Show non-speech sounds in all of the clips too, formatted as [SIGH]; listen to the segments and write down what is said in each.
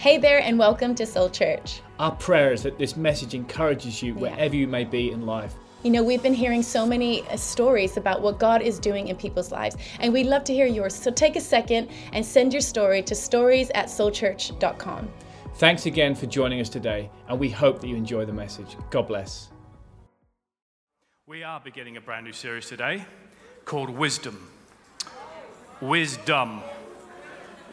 Hey there, and welcome to Soul Church. Our prayer is that this message encourages you wherever you may be in life. You know, we've been hearing so many uh, stories about what God is doing in people's lives, and we'd love to hear yours. So take a second and send your story to stories at soulchurch.com. Thanks again for joining us today, and we hope that you enjoy the message. God bless. We are beginning a brand new series today called Wisdom. Wisdom.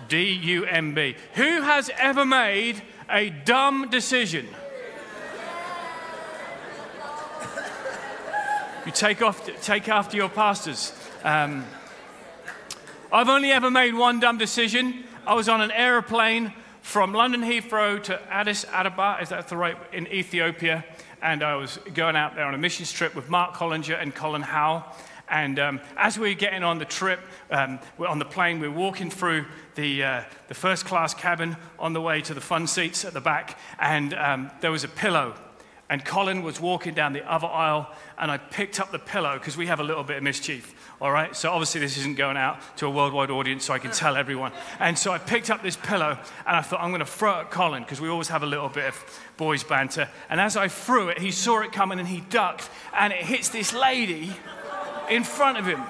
D U M B. Who has ever made a dumb decision? You take, off, take after your pastors. Um, I've only ever made one dumb decision. I was on an aeroplane from London Heathrow to Addis Ababa, is that the right, in Ethiopia. And I was going out there on a mission trip with Mark Hollinger and Colin Howell. And um, as we were getting on the trip, um, we're on the plane, we we're walking through the, uh, the first class cabin on the way to the fun seats at the back, and um, there was a pillow. And Colin was walking down the other aisle, and I picked up the pillow because we have a little bit of mischief, all right? So obviously, this isn't going out to a worldwide audience, so I can tell everyone. And so I picked up this pillow, and I thought, I'm going to throw it at Colin because we always have a little bit of boys' banter. And as I threw it, he saw it coming and he ducked, and it hits this lady in front of him.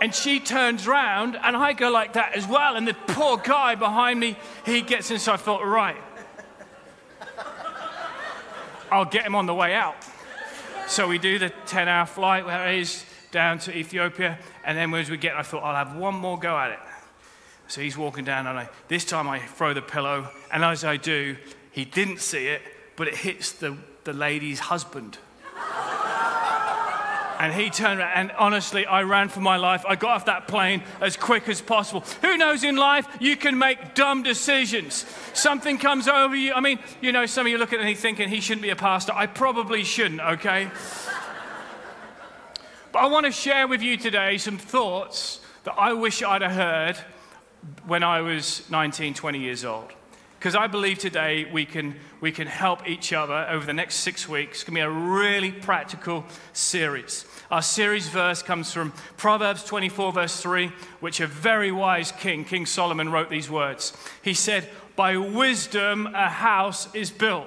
And she turns round, and I go like that as well. And the poor guy behind me, he gets in. So I thought, right, I'll get him on the way out. So we do the 10 hour flight, where it is, down to Ethiopia. And then as we get, I thought, I'll have one more go at it. So he's walking down, and I, this time I throw the pillow. And as I do, he didn't see it, but it hits the, the lady's husband. And he turned around, and honestly, I ran for my life. I got off that plane as quick as possible. Who knows in life, you can make dumb decisions. Something comes over you. I mean, you know, some of you look at me thinking he shouldn't be a pastor. I probably shouldn't, okay? but I want to share with you today some thoughts that I wish I'd have heard when I was 19, 20 years old because I believe today we can, we can help each other over the next six weeks. It's going to be a really practical series. Our series verse comes from Proverbs 24, verse 3, which a very wise king, King Solomon, wrote these words. He said, By wisdom a house is built.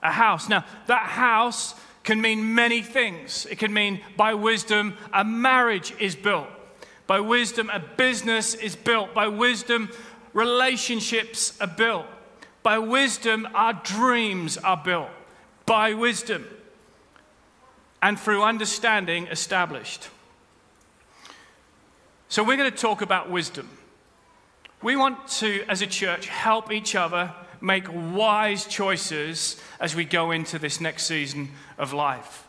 A house. Now, that house can mean many things. It can mean, by wisdom, a marriage is built. By wisdom, a business is built. By wisdom, relationships are built. By wisdom, our dreams are built. By wisdom. And through understanding, established. So, we're going to talk about wisdom. We want to, as a church, help each other make wise choices as we go into this next season of life.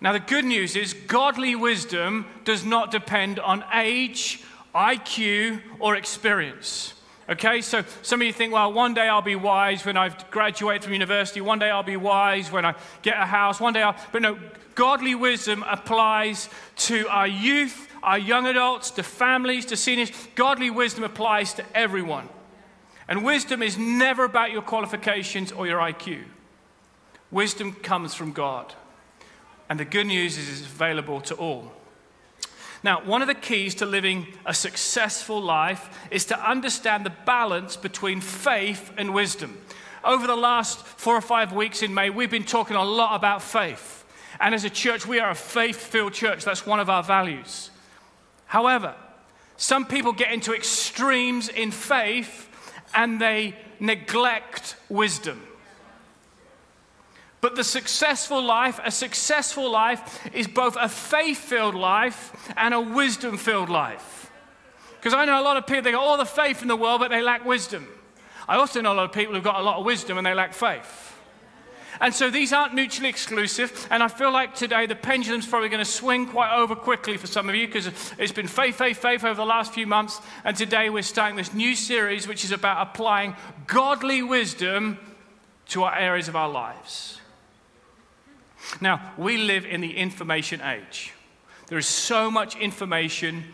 Now, the good news is godly wisdom does not depend on age, IQ, or experience. Okay, so some of you think, well, one day I'll be wise when I've graduated from university. One day I'll be wise when I get a house. One day I'll. But no, godly wisdom applies to our youth, our young adults, to families, to seniors. Godly wisdom applies to everyone. And wisdom is never about your qualifications or your IQ. Wisdom comes from God. And the good news is it's available to all. Now, one of the keys to living a successful life is to understand the balance between faith and wisdom. Over the last four or five weeks in May, we've been talking a lot about faith. And as a church, we are a faith filled church. That's one of our values. However, some people get into extremes in faith and they neglect wisdom. But the successful life, a successful life, is both a faith filled life and a wisdom filled life. Because I know a lot of people, they got all the faith in the world, but they lack wisdom. I also know a lot of people who've got a lot of wisdom and they lack faith. And so these aren't mutually exclusive. And I feel like today the pendulum's probably going to swing quite over quickly for some of you because it's been faith, faith, faith over the last few months. And today we're starting this new series which is about applying godly wisdom to our areas of our lives. Now, we live in the information age. There is so much information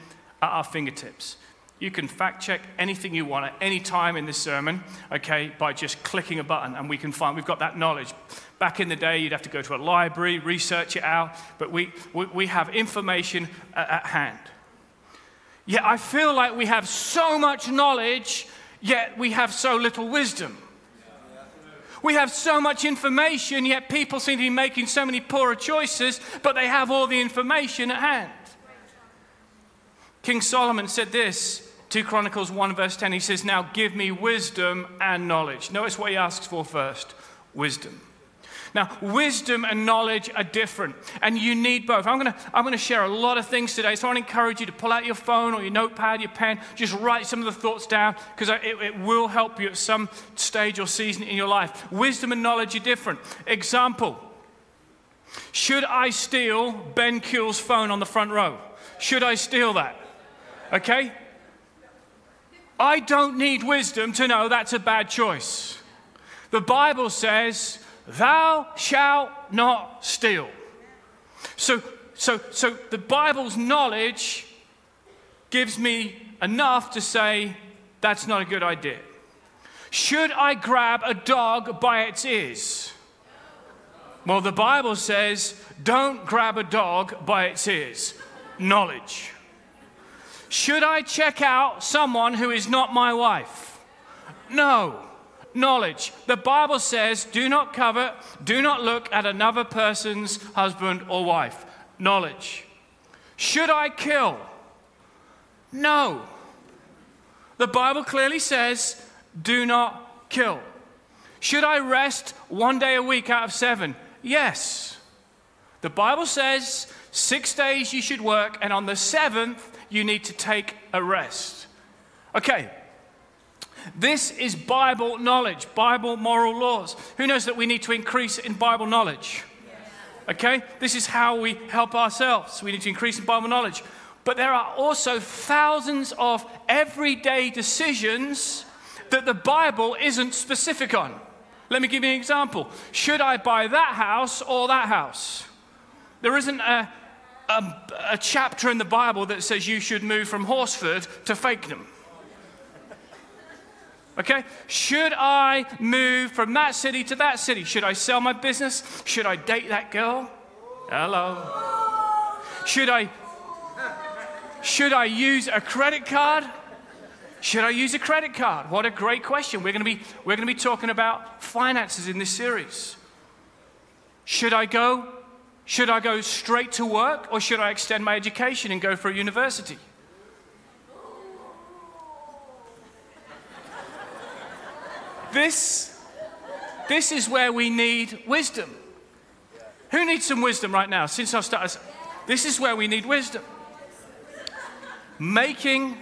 at our fingertips. You can fact check anything you want at any time in this sermon, okay, by just clicking a button, and we can find we've got that knowledge. Back in the day, you'd have to go to a library, research it out, but we, we, we have information at, at hand. Yet I feel like we have so much knowledge, yet we have so little wisdom. We have so much information, yet people seem to be making so many poorer choices, but they have all the information at hand. King Solomon said this 2 Chronicles 1, verse 10. He says, Now give me wisdom and knowledge. Notice what he asks for first wisdom. Now, wisdom and knowledge are different, and you need both. I'm going to I'm going to share a lot of things today, so I want to encourage you to pull out your phone or your notepad, your pen, just write some of the thoughts down because it, it will help you at some stage or season in your life. Wisdom and knowledge are different. Example Should I steal Ben Kuhl's phone on the front row? Should I steal that? Okay? I don't need wisdom to know that's a bad choice. The Bible says, Thou shalt not steal. So, so, so the Bible's knowledge gives me enough to say that's not a good idea. Should I grab a dog by its ears? Well, the Bible says, don't grab a dog by its ears. Knowledge. Should I check out someone who is not my wife? No. Knowledge. The Bible says, do not covet, do not look at another person's husband or wife. Knowledge. Should I kill? No. The Bible clearly says, do not kill. Should I rest one day a week out of seven? Yes. The Bible says, six days you should work, and on the seventh, you need to take a rest. Okay, this is Bible knowledge, Bible moral laws. Who knows that we need to increase in Bible knowledge? Okay, this is how we help ourselves. We need to increase in Bible knowledge. But there are also thousands of everyday decisions that the Bible isn't specific on. Let me give you an example. Should I buy that house or that house? There isn't a, a, a chapter in the Bible that says you should move from Horsford to Fakenham. Okay? Should I move from that city to that city? Should I sell my business? Should I date that girl? Hello. Should I should I use a credit card? Should I use a credit card? What a great question. We're going to be we're going to be talking about finances in this series. Should I go should I go straight to work or should I extend my education and go for a university? This, this is where we need wisdom. Who needs some wisdom right now? Since I started, this is where we need wisdom. Making,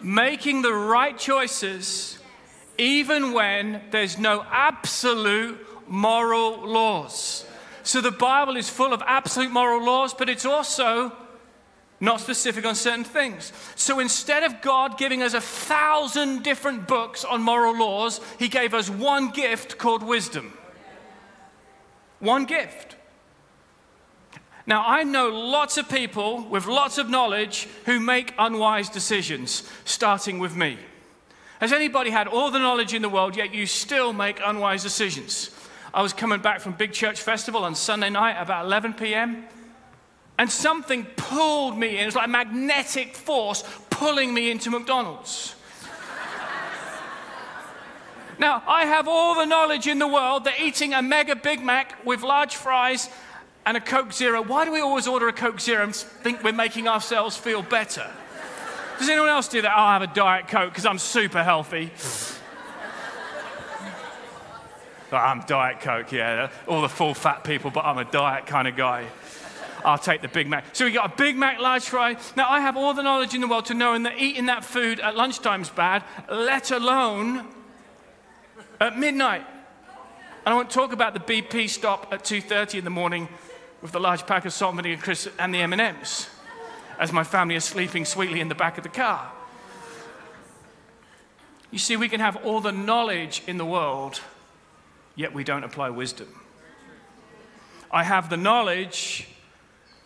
making the right choices even when there's no absolute moral laws. So the Bible is full of absolute moral laws, but it's also not specific on certain things. So instead of God giving us a thousand different books on moral laws, He gave us one gift called wisdom. One gift. Now, I know lots of people with lots of knowledge who make unwise decisions, starting with me. Has anybody had all the knowledge in the world, yet you still make unwise decisions? I was coming back from Big Church Festival on Sunday night about 11 p.m. And something pulled me in. It was like a magnetic force pulling me into McDonald's. [LAUGHS] now, I have all the knowledge in the world that eating a mega Big Mac with large fries and a Coke Zero, why do we always order a Coke Zero and think we're making ourselves feel better? Does anyone else do that? Oh, I'll have a Diet Coke because I'm super healthy. I'm Diet Coke, yeah. All the full fat people, but I'm a diet kind of guy. I'll take the Big Mac. So we got a Big Mac, large fry. Now, I have all the knowledge in the world to know that eating that food at lunchtime is bad, let alone at midnight. And I won't talk about the BP stop at 2.30 in the morning with the large pack of salt, vinegar, crisps and the M&Ms as my family is sleeping sweetly in the back of the car. You see, we can have all the knowledge in the world, yet we don't apply wisdom. I have the knowledge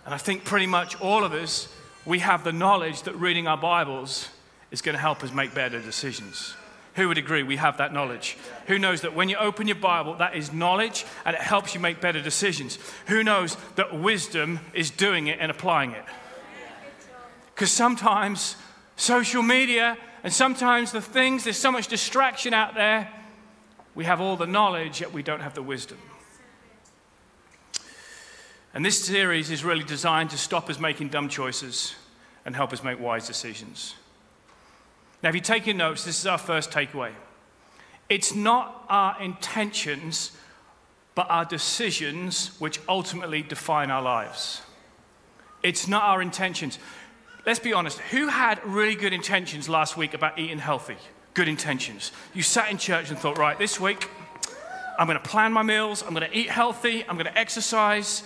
and I think pretty much all of us, we have the knowledge that reading our Bibles is going to help us make better decisions. Who would agree we have that knowledge? Who knows that when you open your Bible, that is knowledge and it helps you make better decisions? Who knows that wisdom is doing it and applying it? Because sometimes social media And sometimes the things, there's so much distraction out there. We have all the knowledge, yet we don't have the wisdom. And this series is really designed to stop us making dumb choices and help us make wise decisions. Now, if you take your notes, this is our first takeaway. It's not our intentions, but our decisions which ultimately define our lives. It's not our intentions. Let's be honest, who had really good intentions last week about eating healthy? Good intentions. You sat in church and thought, right, this week I'm going to plan my meals, I'm going to eat healthy, I'm going to exercise.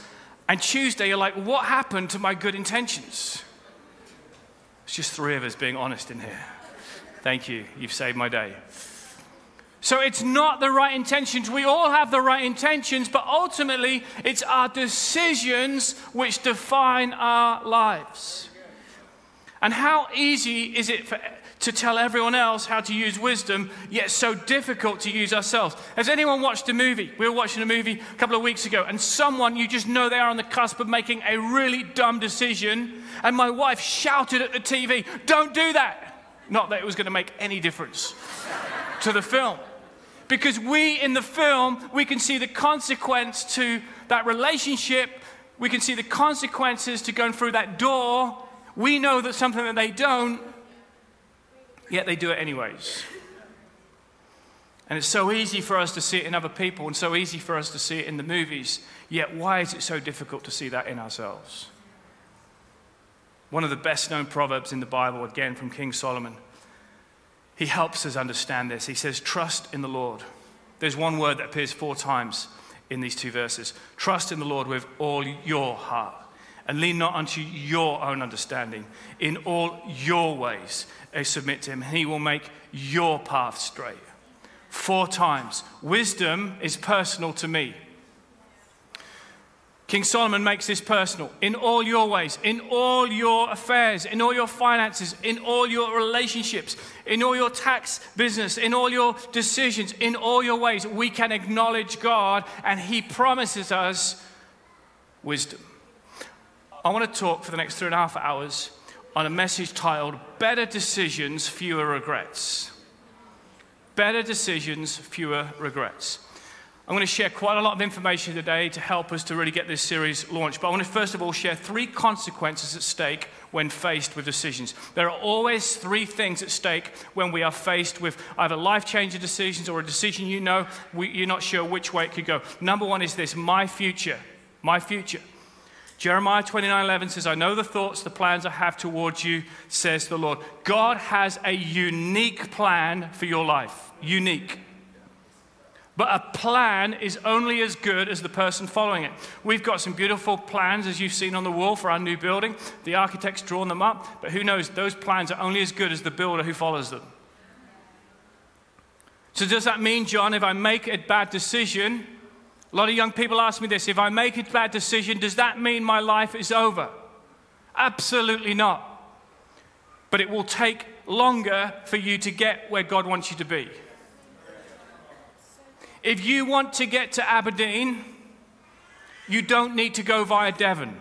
And Tuesday, you're like, what happened to my good intentions? It's just three of us being honest in here. Thank you. You've saved my day. So it's not the right intentions. We all have the right intentions, but ultimately it's our decisions which define our lives. And how easy is it for, to tell everyone else how to use wisdom, yet so difficult to use ourselves? Has anyone watched a movie? We were watching a movie a couple of weeks ago, and someone, you just know they are on the cusp of making a really dumb decision, and my wife shouted at the TV, Don't do that! Not that it was going to make any difference [LAUGHS] to the film. Because we, in the film, we can see the consequence to that relationship. We can see the consequences to going through that door. We know that something that they don't, yet they do it anyways. And it's so easy for us to see it in other people and so easy for us to see it in the movies. Yet, why is it so difficult to see that in ourselves? One of the best known proverbs in the Bible, again from King Solomon, he helps us understand this. He says, Trust in the Lord. There's one word that appears four times in these two verses. Trust in the Lord with all your heart and lean not unto your own understanding. In all your ways, submit to him, he will make your path straight. Four times. Wisdom is personal to me. King Solomon makes this personal in all your ways, in all your affairs, in all your finances, in all your relationships, in all your tax business, in all your decisions, in all your ways. We can acknowledge God and He promises us wisdom. I want to talk for the next three and a half hours on a message titled Better Decisions, Fewer Regrets. Better Decisions, Fewer Regrets. I'm going to share quite a lot of information today to help us to really get this series launched. But I want to first of all share three consequences at stake when faced with decisions. There are always three things at stake when we are faced with either life changing decisions or a decision you know we, you're not sure which way it could go. Number one is this my future. My future. Jeremiah 29 11 says, I know the thoughts, the plans I have towards you, says the Lord. God has a unique plan for your life. Unique. But a plan is only as good as the person following it. We've got some beautiful plans, as you've seen on the wall, for our new building. The architect's drawn them up, but who knows? Those plans are only as good as the builder who follows them. So, does that mean, Jon, if I make a bad decision, a lot of young people ask me this if I make a bad decision, does that mean my life is over? Absolutely not. But it will take longer for you to get where God wants you to be. If you want to get to Aberdeen, you don't need to go via Devon.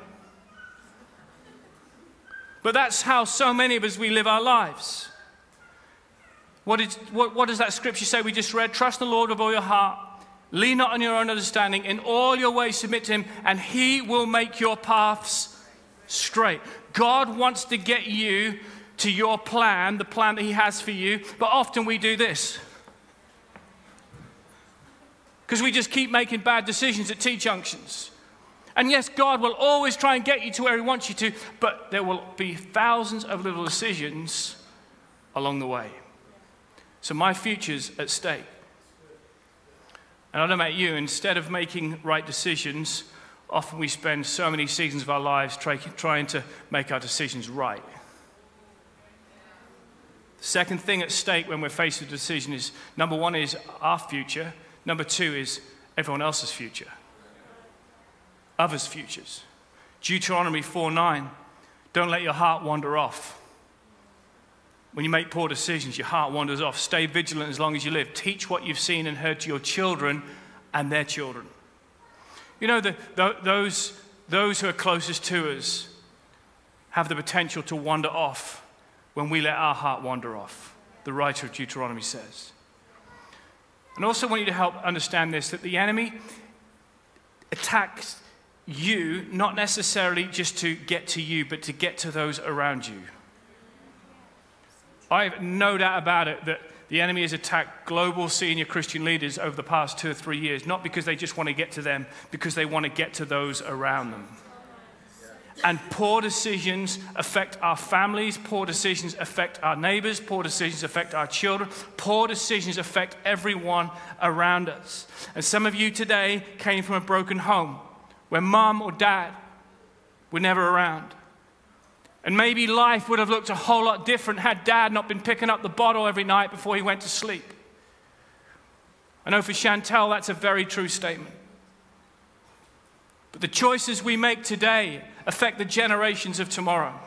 But that's how so many of us we live our lives. What, is, what, what does that scripture say we just read? Trust the Lord with all your heart. Lean not on your own understanding. In all your ways, submit to Him, and He will make your paths straight. God wants to get you to your plan, the plan that He has for you. But often we do this because we just keep making bad decisions at T junctions. And yes, God will always try and get you to where He wants you to, but there will be thousands of little decisions along the way. So my future's at stake. And I don't know about you, instead of making right decisions, often we spend so many seasons of our lives try, trying to make our decisions right. The second thing at stake when we're faced with a decision is number one is our future, Number two is everyone else's future, others' futures. Deuteronomy 4 9. Don't let your heart wander off. When you make poor decisions, your heart wanders off. Stay vigilant as long as you live. Teach what you've seen and heard to your children and their children. You know, the, the, those, those who are closest to us have the potential to wander off when we let our heart wander off. the writer of Deuteronomy says. And I also want you to help understand this that the enemy attacks you not necessarily just to get to you, but to get to those around you. I have no doubt about it that the enemy has attacked global senior Christian leaders over the past two or three years, not because they just want to get to them, because they want to get to those around them. And poor decisions affect our families, poor decisions affect our neighbors, poor decisions affect our children, poor decisions affect everyone around us. And some of you today came from a broken home where mom or dad were never around. And maybe life would have looked a whole lot different had dad not been picking up the bottle every night before he went to sleep. I know for Chantel that's a very true statement. But the choices we make today affect the generations of tomorrow.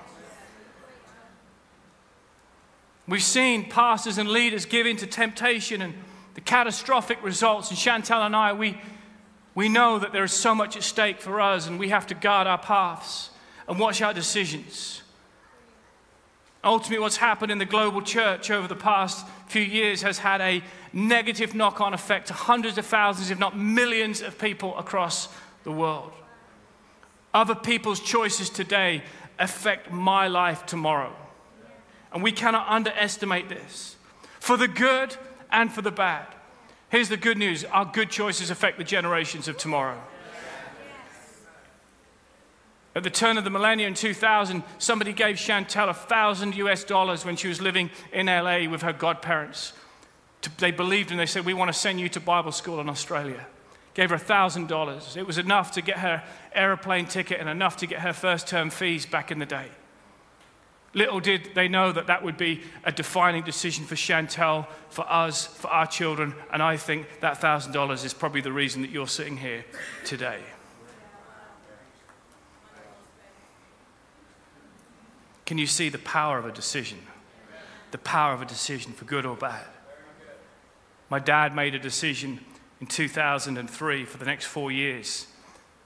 We've seen pastors and leaders give in to temptation and the catastrophic results. And Chantel and I, we, we know that there is so much at stake for us, and we have to guard our paths and watch our decisions. Ultimately, what's happened in the global church over the past few years has had a negative knock on effect to hundreds of thousands, if not millions, of people across the world. Other people's choices today affect my life tomorrow. And we cannot underestimate this for the good and for the bad. Here's the good news our good choices affect the generations of tomorrow. At the turn of the millennium in 2000, somebody gave Chantel a thousand US dollars when she was living in LA with her godparents. They believed and they said, We want to send you to Bible school in Australia gave her a $1,000. It was enough to get her aeroplane ticket and enough to get her first term fees back in the day. Little did they know that that would be a defining decision for Chantel, for us, for our children, and I think that $1,000 is probably the reason that you're sitting here today. Can you see the power of a decision? The power of a decision for good or bad. My dad made a decision in 2003 for the next four years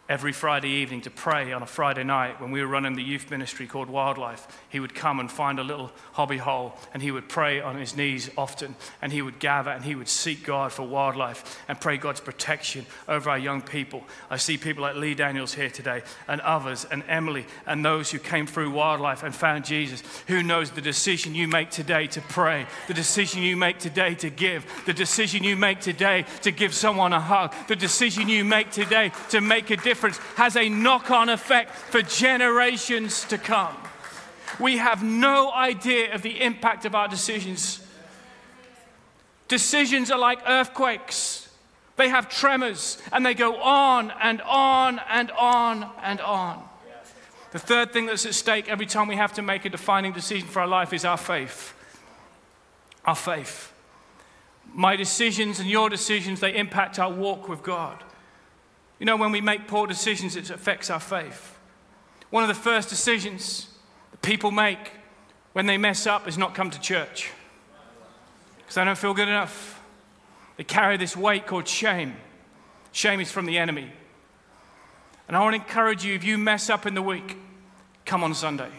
every Friday evening to pray on a Friday night when we were running the youth ministry called Wildlife. He would come and find a little hobby hole and he would pray on his knees often and he would gather and he would seek God for wildlife and pray God's protection over our young people. I see people like Lee Daniels here today and others and Emily and those who came through wildlife and found Jesus. Who knows the decision you make today to pray, the decision you make today to give, the decision you make today to give someone a hug, the decision you make today to make a difference difference has a knock on effect for generations to come. We have no idea of the impact of our decisions. Decisions are like earthquakes. They have tremors and they go on and on and on and on. The third thing that's at stake every time we have to make a defining decision for our life is our faith. Our faith. My decisions and your decisions, they impact our walk with God. You know, when we make poor decisions, it affects our faith. One of the first decisions that people make when they mess up is not come to church because they don't feel good enough. They carry this weight called shame. Shame is from the enemy. And I want to encourage you if you mess up in the week, come on Sunday.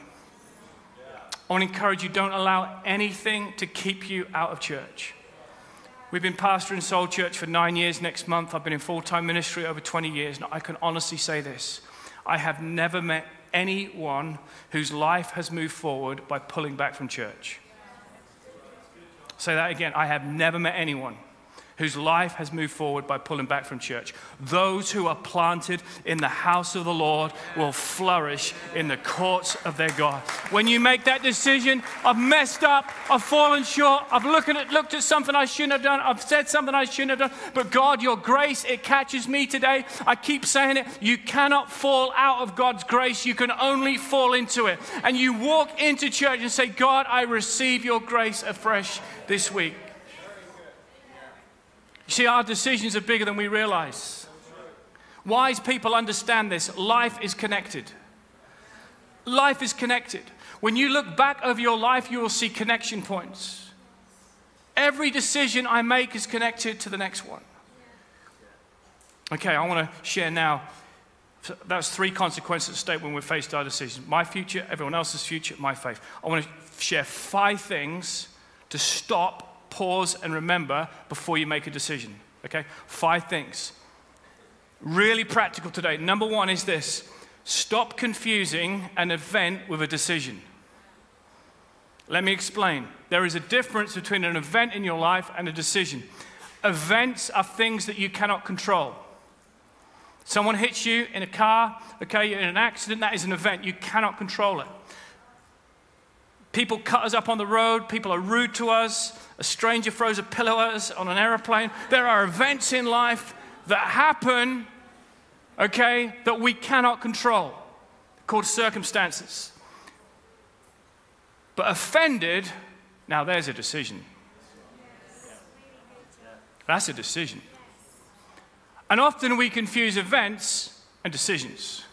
I want to encourage you don't allow anything to keep you out of church. We've been pastor in Soul Church for nine years next month. I've been in full time ministry over 20 years. And I can honestly say this I have never met anyone whose life has moved forward by pulling back from church. Say that again. I have never met anyone whose life has moved forward by pulling back from church. Those who are planted in the house of the Lord will flourish in the courts of their God. When you make that decision, I've messed up, I've fallen short, I've looked at, looked at something I shouldn't have done, I've said something I shouldn't have done, but God, your grace, it catches me today. I keep saying it. You cannot fall out of God's grace, you can only fall into it. And you walk into church and say, God, I receive your grace afresh this week. You see, our decisions are bigger than we realize. Wise people understand this. Life is connected. Life is connected. When you look back over your life, you will see connection points. Every decision I make is connected to the next one. Okay, I want to share now. That's three consequences at stake when we're faced our decisions my future, everyone else's future, my faith. I want to share five things to stop, pause, and remember before you make a decision. Okay? Five things. Really practical today. Number one is this stop confusing an event with a decision. Let me explain. There is a difference between an event in your life and a decision. Events are things that you cannot control. Someone hits you in a car, okay, you're in an accident, that is an event. You cannot control it. People cut us up on the road, people are rude to us, a stranger throws a pillow at us on an aeroplane. There are events in life that happen, okay, that we cannot control, called circumstances. But offended, now there's a decision. That's a decision. And often we confuse events and decisions.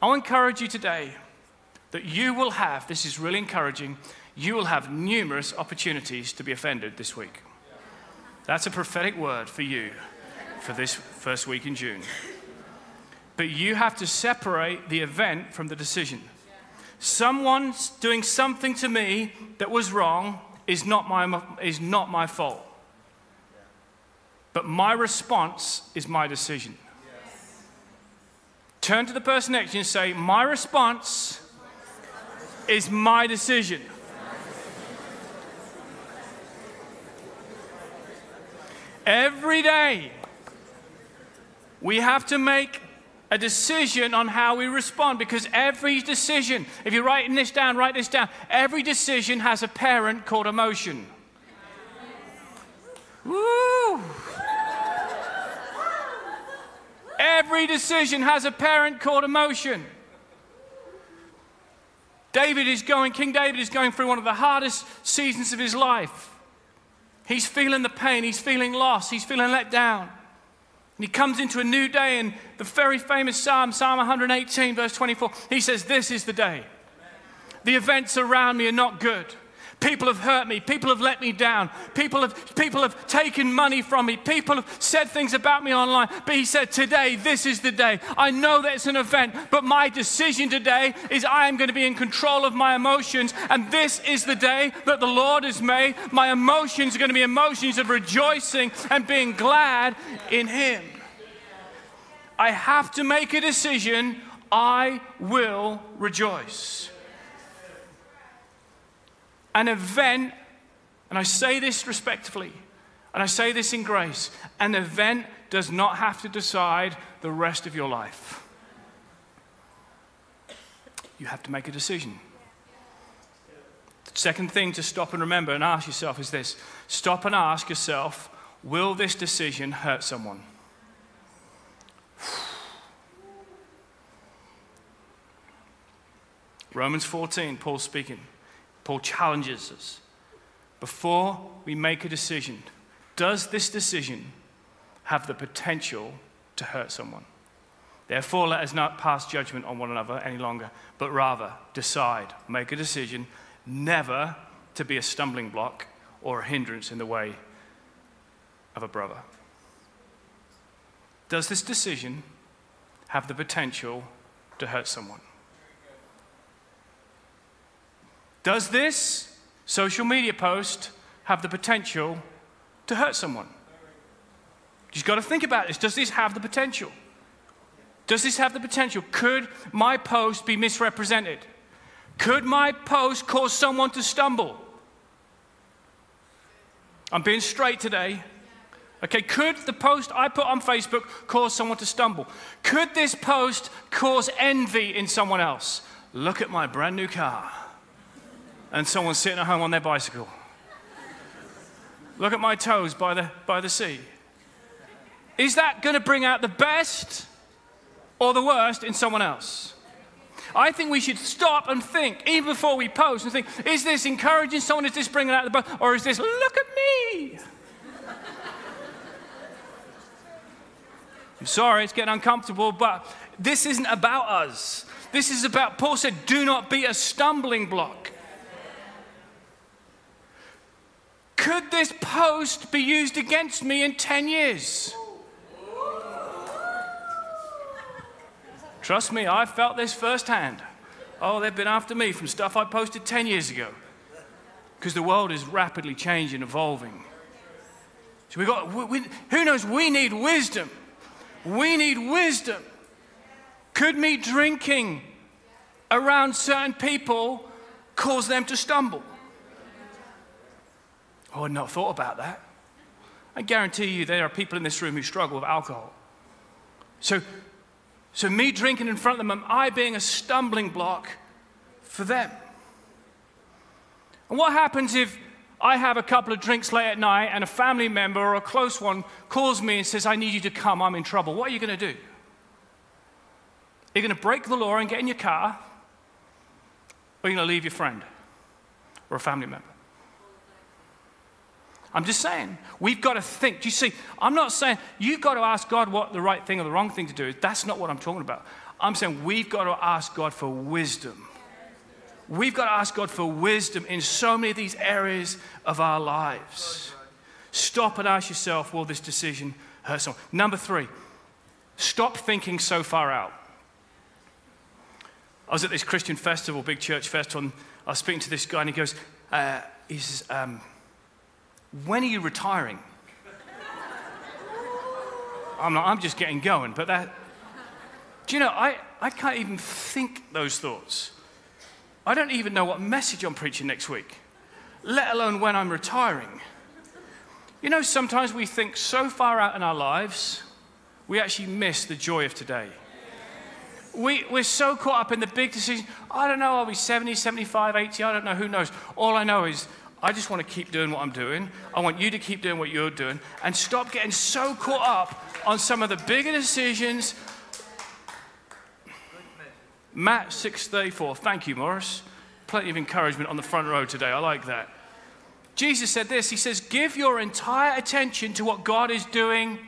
I'll encourage you today that you will have, this is really encouraging, you will have numerous opportunities to be offended this week. That's a prophetic word for you for this first week in June. But you have to separate the event from the decision. Someone's doing something to me that was wrong is not my, is not my fault. But my response is my decision. Turn to the person next to you and say, My response is my decision. Every day, we have to make a decision on how we respond because every decision, if you're writing this down, write this down. Every decision has a parent called emotion. Woo! Every decision has a parent called emotion. David is going, King David is going through one of the hardest seasons of his life. He's feeling the pain, he's feeling lost, he's feeling let down. And he comes into a new day, and the very famous Psalm, Psalm 118, verse 24, he says, This is the day. The events around me are not good. People have hurt me. People have let me down. People have, people have taken money from me. People have said things about me online. But he said, Today, this is the day. I know that it's an event, but my decision today is I am going to be in control of my emotions. And this is the day that the Lord has made. My emotions are going to be emotions of rejoicing and being glad in Him. I have to make a decision. I will rejoice an event, and I say this respectfully, and I say this in grace, an event does not have to decide the rest of your life. You have to make a decision. The second thing to stop and remember and ask yourself is this stop and ask yourself, will this decision hurt someone? [SIGHS] Romans 14, Paul speaking. Paul challenges us. Before we make a decision, does this decision have the potential to hurt someone? Therefore, let us not pass judgment on one another any longer, but rather decide, make a decision never to be a stumbling block or a hindrance in the way of a brother. Does this decision have the potential to hurt someone? Does this social media post have the potential to hurt someone? You've got to think about this. Does this have the potential? Does this have the potential? Could my post be misrepresented? Could my post cause someone to stumble? I'm being straight today. Okay, could the post I put on Facebook cause someone to stumble? Could this post cause envy in someone else? Look at my brand new car and someone sitting at home on their bicycle. Look at my toes by the, by the sea. Is that going to bring out the best or the worst in someone else? I think we should stop and think, even before we post, and think is this encouraging someone? Is this bringing out the best? Or is this, look at me? I'm sorry, it's getting uncomfortable, but this isn't about us. This is about, Paul said, do not be a stumbling block. Could this post be used against me in 10 years? Trust me, I felt this firsthand. Oh, they've been after me from stuff I posted 10 years ago. because the world is rapidly changing, evolving. So we got, we, we, who knows? We need wisdom. We need wisdom. Could me drinking around certain people cause them to stumble? Oh, I'd not thought about that. I guarantee you there are people in this room who struggle with alcohol. So, so me drinking in front of them, am I being a stumbling block for them? And what happens if I have a couple of drinks late at night and a family member or a close one calls me and says, I need you to come, I'm in trouble? What are you going to do? You're going to break the law and get in your car? Or you're going to leave your friend or a family member? I'm just saying, we've got to think. Do you see? I'm not saying you've got to ask God what the right thing or the wrong thing to do is. That's not what I'm talking about. I'm saying we've got to ask God for wisdom. We've got to ask God for wisdom in so many of these areas of our lives. Stop and ask yourself, will this decision hurt someone? Number three, stop thinking so far out. I was at this Christian festival, big church festival, and I was speaking to this guy, and he goes, uh, he says, um, when are you retiring? I'm, not, I'm just getting going, but that, do you know, I, I can't even think those thoughts. I don't even know what message I'm preaching next week, let alone when I'm retiring. You know, sometimes we think so far out in our lives, we actually miss the joy of today. We, we're so caught up in the big decision. I don't know, I'll be 70, 75, 80, I don't know, who knows. All I know is I just want to keep doing what I'm doing. I want you to keep doing what you're doing and stop getting so caught up on some of the bigger decisions. Matt 634. Thank you, Morris. Plenty of encouragement on the front row today. I like that. Jesus said this He says, Give your entire attention to what God is doing.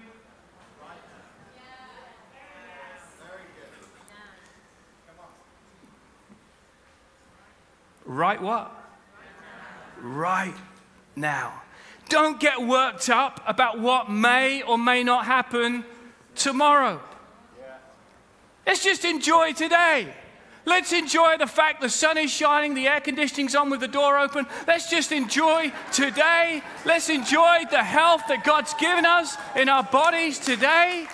Right what? Right now. Don't get worked up about what may or may not happen tomorrow. Let's just enjoy today. Let's enjoy the fact the sun is shining, the air conditioning's on with the door open. Let's just enjoy today. Let's enjoy the health that God's given us in our bodies today.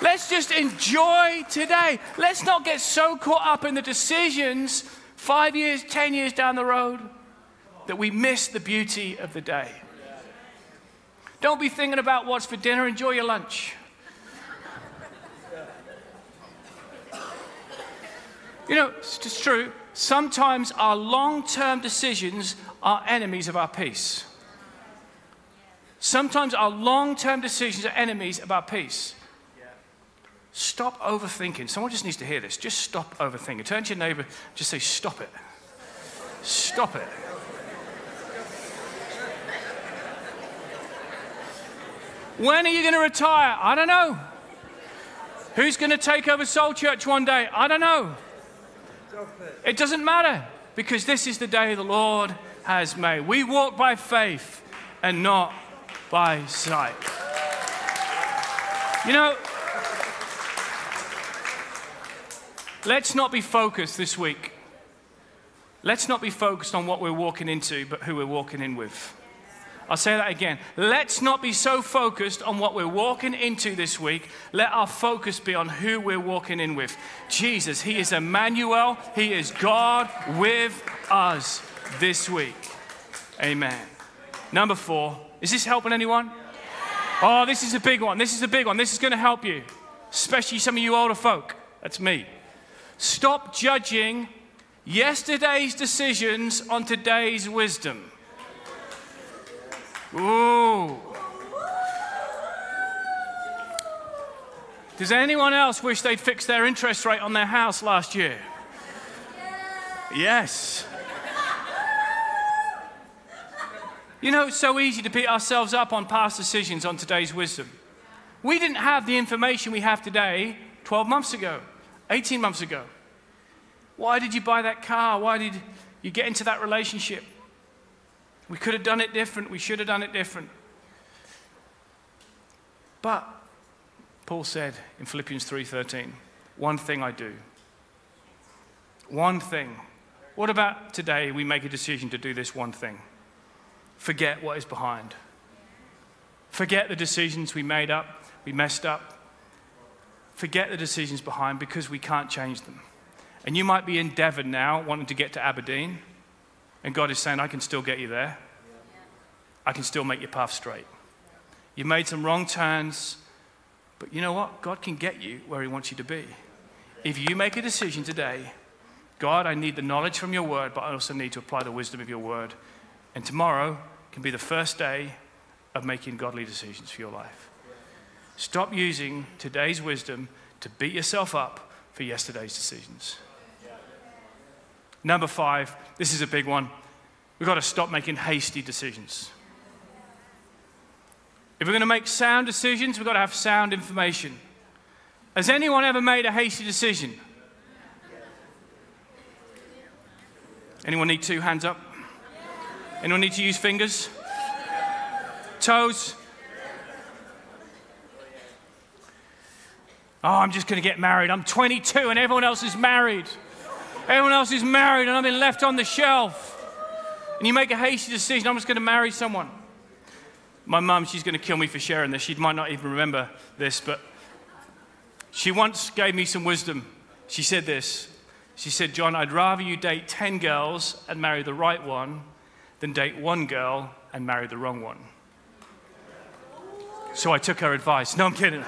Let's just enjoy today. Let's not get so caught up in the decisions five years, ten years down the road that we miss the beauty of the day. Don't be thinking about what's for dinner, enjoy your lunch. You know, it's just true. Sometimes our long term decisions are enemies of our peace. Sometimes our long term decisions are enemies of our peace. Stop overthinking. Someone just needs to hear this. Just stop overthinking. Turn to your neighbor, just say, Stop it. Stop it. When are you going to retire? I don't know. Who's going to take over Soul Church one day? I don't know. It doesn't matter because this is the day the Lord has made. We walk by faith and not by sight. You know, let's not be focused this week. Let's not be focused on what we're walking into, but who we're walking in with. I'll say that again. Let's not be so focused on what we're walking into this week. Let our focus be on who we're walking in with. Jesus, He is Emmanuel. He is God with us this week. Amen. Number four. Is this helping anyone? Oh, this is a big one. This is a big one. This is going to help you, especially some of you older folk. That's me. Stop judging yesterday's decisions on today's wisdom. Ooh. Does anyone else wish they'd fixed their interest rate on their house last year? Yes. You know, it's so easy to beat ourselves up on past decisions on today's wisdom. We didn't have the information we have today 12 months ago, 18 months ago. Why did you buy that car? Why did you get into that relationship? We could have done it different. We should have done it different. But Paul said in Philippians 3:13, "One thing I do. One thing. What about today we make a decision to do this one thing? forget what is behind. Forget the decisions we made up, we messed up. Forget the decisions behind because we can't change them. And you might be in Devon now wanting to get to Aberdeen, and God is saying, I can still get you there. I can still make your path straight. You made some wrong turns, but you know what? God can get you where He wants you to be. If you make a decision today, God, I need the knowledge from your word, but I also need to apply the wisdom of your word. And tomorrow can be the first day of making godly decisions for your life. Stop using today's wisdom to beat yourself up for yesterday's decisions. Number five, this is a big one. We've got to stop making hasty decisions. If we're going to make sound decisions, we've got to have sound information. Has anyone ever made a hasty decision? Anyone need two hands up? Anyone need to use fingers? Toes? Oh, I'm just going to get married. I'm 22 and everyone else is married. Everyone else is married and I've been left on the shelf. And you make a hasty decision, I'm just going to marry someone. My mum, she's going to kill me for sharing this. She might not even remember this, but she once gave me some wisdom. She said this She said, Jon, I'd rather you date 10 girls and marry the right one than date one girl and marry the wrong one. So I took her advice. No, I'm kidding. [LAUGHS]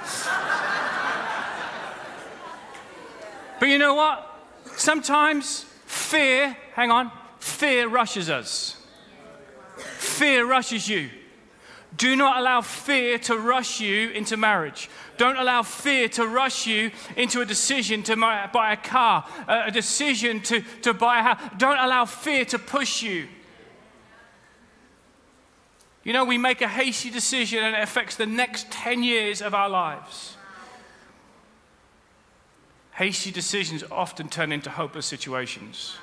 but you know what? Sometimes fear, hang on, fear rushes us. Fear rushes you. Do not allow fear to rush you into marriage. Don't allow fear to rush you into a decision to buy a car, a decision to, to buy a house. Don't allow fear to push you. You know, we make a hasty decision and it affects the next 10 years of our lives. Hasty decisions often turn into hopeless situations.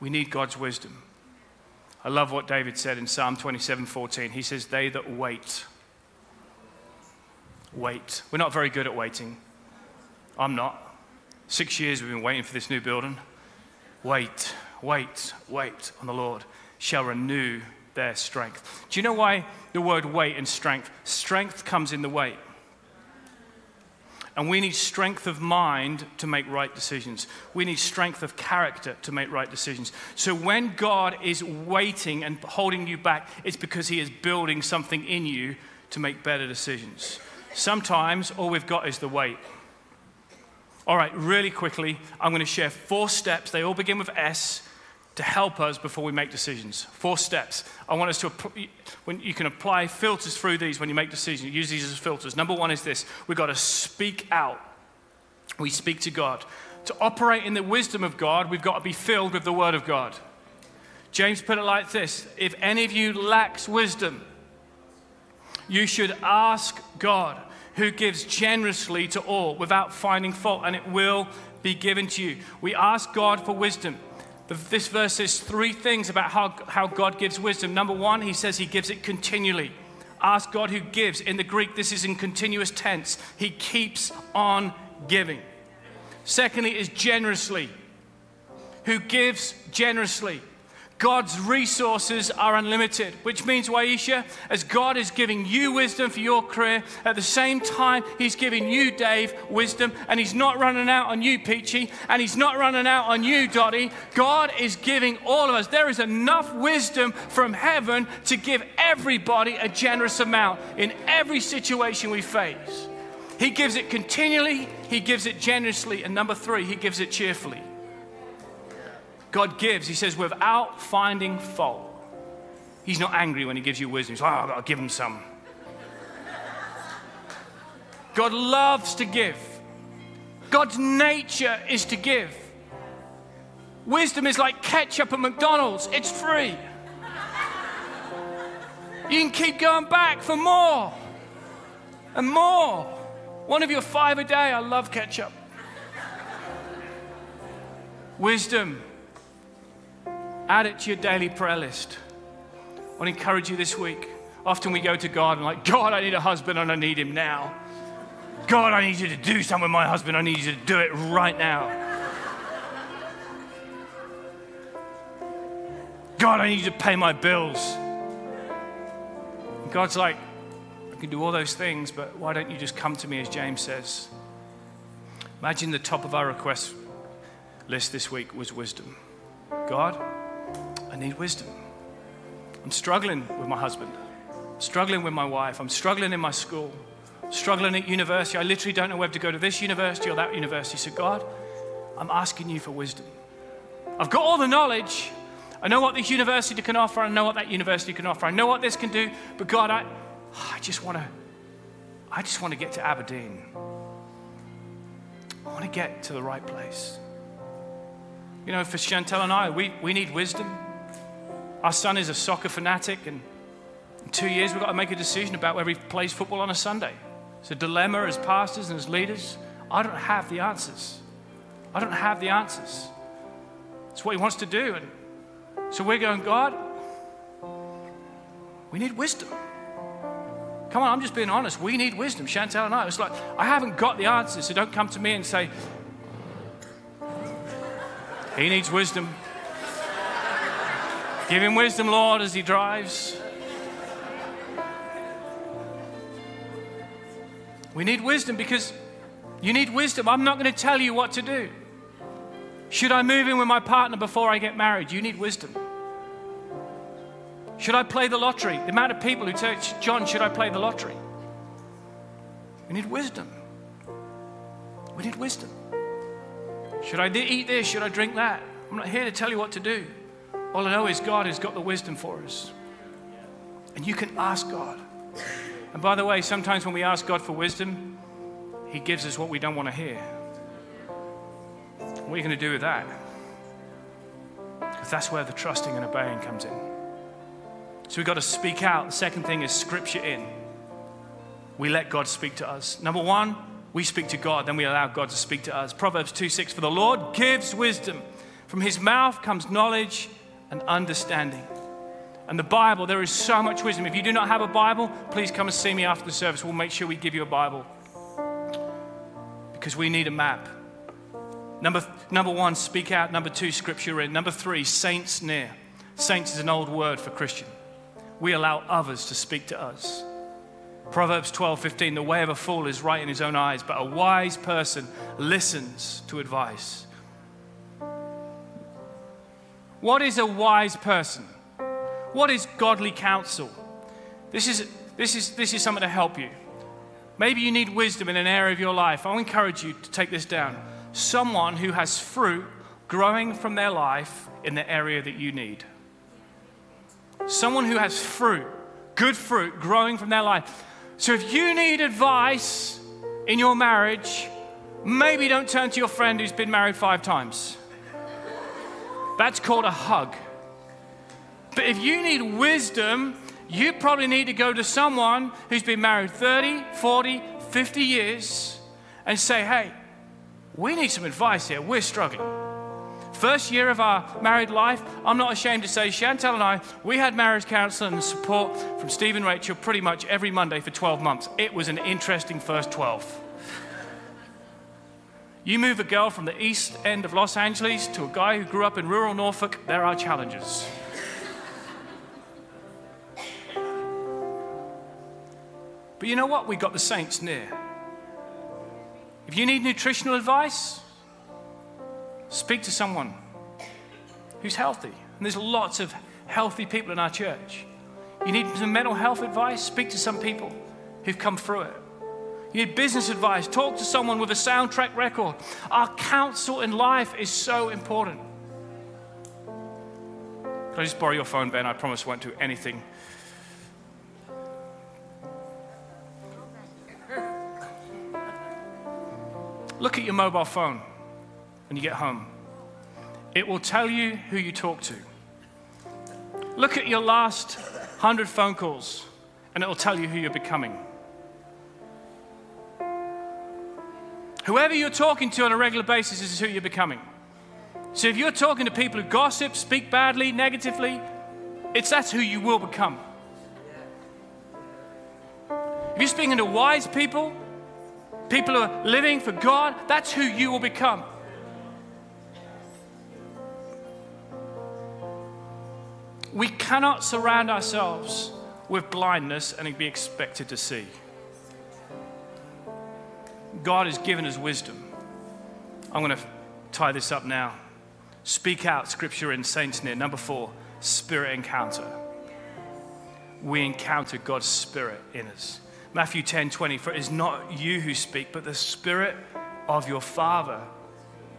We need God's wisdom. I love what David said in Psalm 27 14. He says, They that wait, wait. We're not very good at waiting. I'm not. Six years we've been waiting for this new building. Wait, wait, wait on the Lord. Shall renew their strength. Do you know why the word wait and strength? Strength comes in the wait. And we need strength of mind to make right decisions. We need strength of character to make right decisions. So when God is waiting and holding you back, it's because He is building something in you to make better decisions. Sometimes all we've got is the wait. All right, really quickly, I'm going to share four steps. They all begin with S to help us before we make decisions. Four steps. I want us to, when you can apply filters through these when you make decisions, use these as filters. Number one is this we've got to speak out. We speak to God. To operate in the wisdom of God, we've got to be filled with the Word of God. James put it like this If any of you lacks wisdom, you should ask God, who gives generously to all without finding fault, and it will be given to you. We ask God for wisdom. This verse says three things about how, how God gives wisdom. Number one, he says he gives it continually. Ask God who gives. In the Greek, this is in continuous tense. He keeps on giving. Secondly, is generously. Who gives generously. God's resources are unlimited, which means, Waisha, as God is giving you wisdom for your career, at the same time, He's giving you, Dave, wisdom, and He's not running out on you, Peachy, and He's not running out on you, Dottie. God is giving all of us. There is enough wisdom from heaven to give everybody a generous amount in every situation we face. He gives it continually, He gives it generously, and number three, He gives it cheerfully. God gives, He says, without finding fault. He's not angry when He gives you wisdom. He's like, oh, I've got to give Him some. God loves to give. God's nature is to give. Wisdom is like ketchup at McDonald's, it's free. You can keep going back for more and more. One of your five a day, I love ketchup. Wisdom Add it to your daily prayer list. I want to encourage you this week. Often we go to God and like, God, I need a husband and I need him now. God, I need you to do something with my husband. I need you to do it right now. God, I need you to pay my bills. God's like, I can do all those things, but why don't you just come to me, as James says? Imagine the top of our request list this week was wisdom. God, I need wisdom. I'm struggling with my husband, struggling with my wife, I'm struggling in my school, struggling at university. I literally don't know whether to go to this university or that university. So, God, I'm asking you for wisdom. I've got all the knowledge. I know what this university can offer. I know what that university can offer. I know what this can do. But God, I, I just want to, I just want to get to Aberdeen. I want to get to the right place. You know, for Chantel and I, we, we need wisdom. Our son is a soccer fanatic, and in two years we've got to make a decision about whether he plays football on a Sunday. It's a dilemma as pastors and as leaders. I don't have the answers. I don't have the answers. It's what he wants to do. And so we're going, God, we need wisdom. Come on, I'm just being honest. We need wisdom. Chantel and I. It's like, I haven't got the answers, so don't come to me and say, he needs wisdom. Give him wisdom, Lord, as he drives. We need wisdom because you need wisdom. I'm not going to tell you what to do. Should I move in with my partner before I get married? You need wisdom. Should I play the lottery? The amount of people who tell Jon, should I play the lottery? We need wisdom. We need wisdom. Should I eat this? Should I drink that? I'm not here to tell you what to do. All I know is God has got the wisdom for us. And you can ask God. And by the way, sometimes when we ask God for wisdom, He gives us what we don't want to hear. What are you going to do with that? Because that's where the trusting and obeying comes in. So we've got to speak out. The second thing is scripture in. We let God speak to us. Number one, we speak to God, then we allow God to speak to us. Proverbs 2 6 For the Lord gives wisdom, from his mouth comes knowledge and understanding. And the Bible, there is so much wisdom. If you do not have a Bible, please come and see me after the service. We'll make sure we give you a Bible because we need a map. Number, number one, speak out. Number two, scripture in. Number three, saints near. Saints is an old word for Christian. We allow others to speak to us. Proverbs 12, 15, the way of a fool is right in his own eyes, but a wise person listens to advice. What is a wise person? What is godly counsel? This is, this is, this is something to help you. Maybe you need wisdom in an area of your life. I'll encourage you to take this down. Someone who has fruit growing from their life in the area that you need. Someone who has fruit, good fruit growing from their life. So if you need advice in your marriage, maybe don't turn to your friend who's been married five times. That's called a hug. But if you need wisdom, you probably need to go to someone who's been married 30, 40, 50 years and say, hey, we need some advice here. We're struggling. First year of our married life, I'm not ashamed to say, Chantel and I, we had marriage counseling and support from Steve and Rachel pretty much every Monday for 12 months. It was an interesting first 12. You move a girl from the east end of Los Angeles to a guy who grew up in rural Norfolk, there are challenges. But you know what? We got the saints near. If you need nutritional advice, speak to someone who's healthy. And there's lots of healthy people in our church. You need some mental health advice, speak to some people who've come through it. You need business advice, talk to someone with a soundtrack record. Our counsel in life is so important. Can I just borrow your phone, Ben? I promise I won't do anything. Look at your mobile phone when you get home. It will tell you who you talk to. Look at your last 100 phone calls, and it will tell you who you're becoming. Whoever you're talking to on a regular basis is who you're becoming. So if you're talking to people who gossip, speak badly, negatively, it's that's who you will become. If you're speaking to wise people, people who are living for God, that's who you will become. We cannot surround ourselves with blindness and be expected to see. God has given us wisdom. I'm going to tie this up now. Speak out, scripture in Saints Near. Number four, spirit encounter. We encounter God's spirit in us. Matthew 10 20, for it is not you who speak, but the spirit of your Father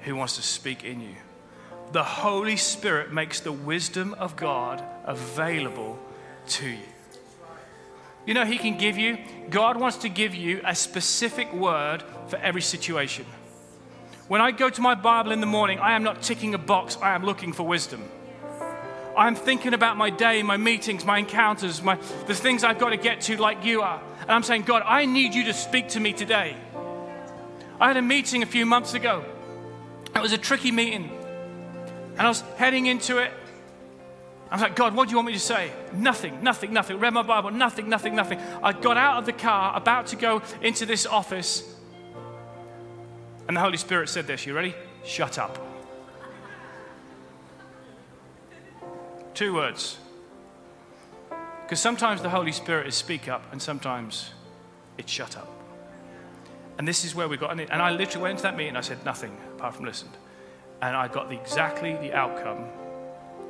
who wants to speak in you. The Holy Spirit makes the wisdom of God available to you. You know, He can give you, God wants to give you a specific word for every situation. When I go to my Bible in the morning, I am not ticking a box, I am looking for wisdom. I'm thinking about my day, my meetings, my encounters, my, the things I've got to get to, like you are. And I'm saying, God, I need you to speak to me today. I had a meeting a few months ago. It was a tricky meeting. And I was heading into it. I was like, God, what do you want me to say? Nothing, nothing, nothing. Read my Bible, nothing, nothing, nothing. I got out of the car, about to go into this office. And the Holy Spirit said this. You ready? Shut up. Two words. Because sometimes the Holy Spirit is speak up, and sometimes it's shut up. And this is where we got, and I literally went into that meeting. I said nothing apart from listened, and I got the, exactly the outcome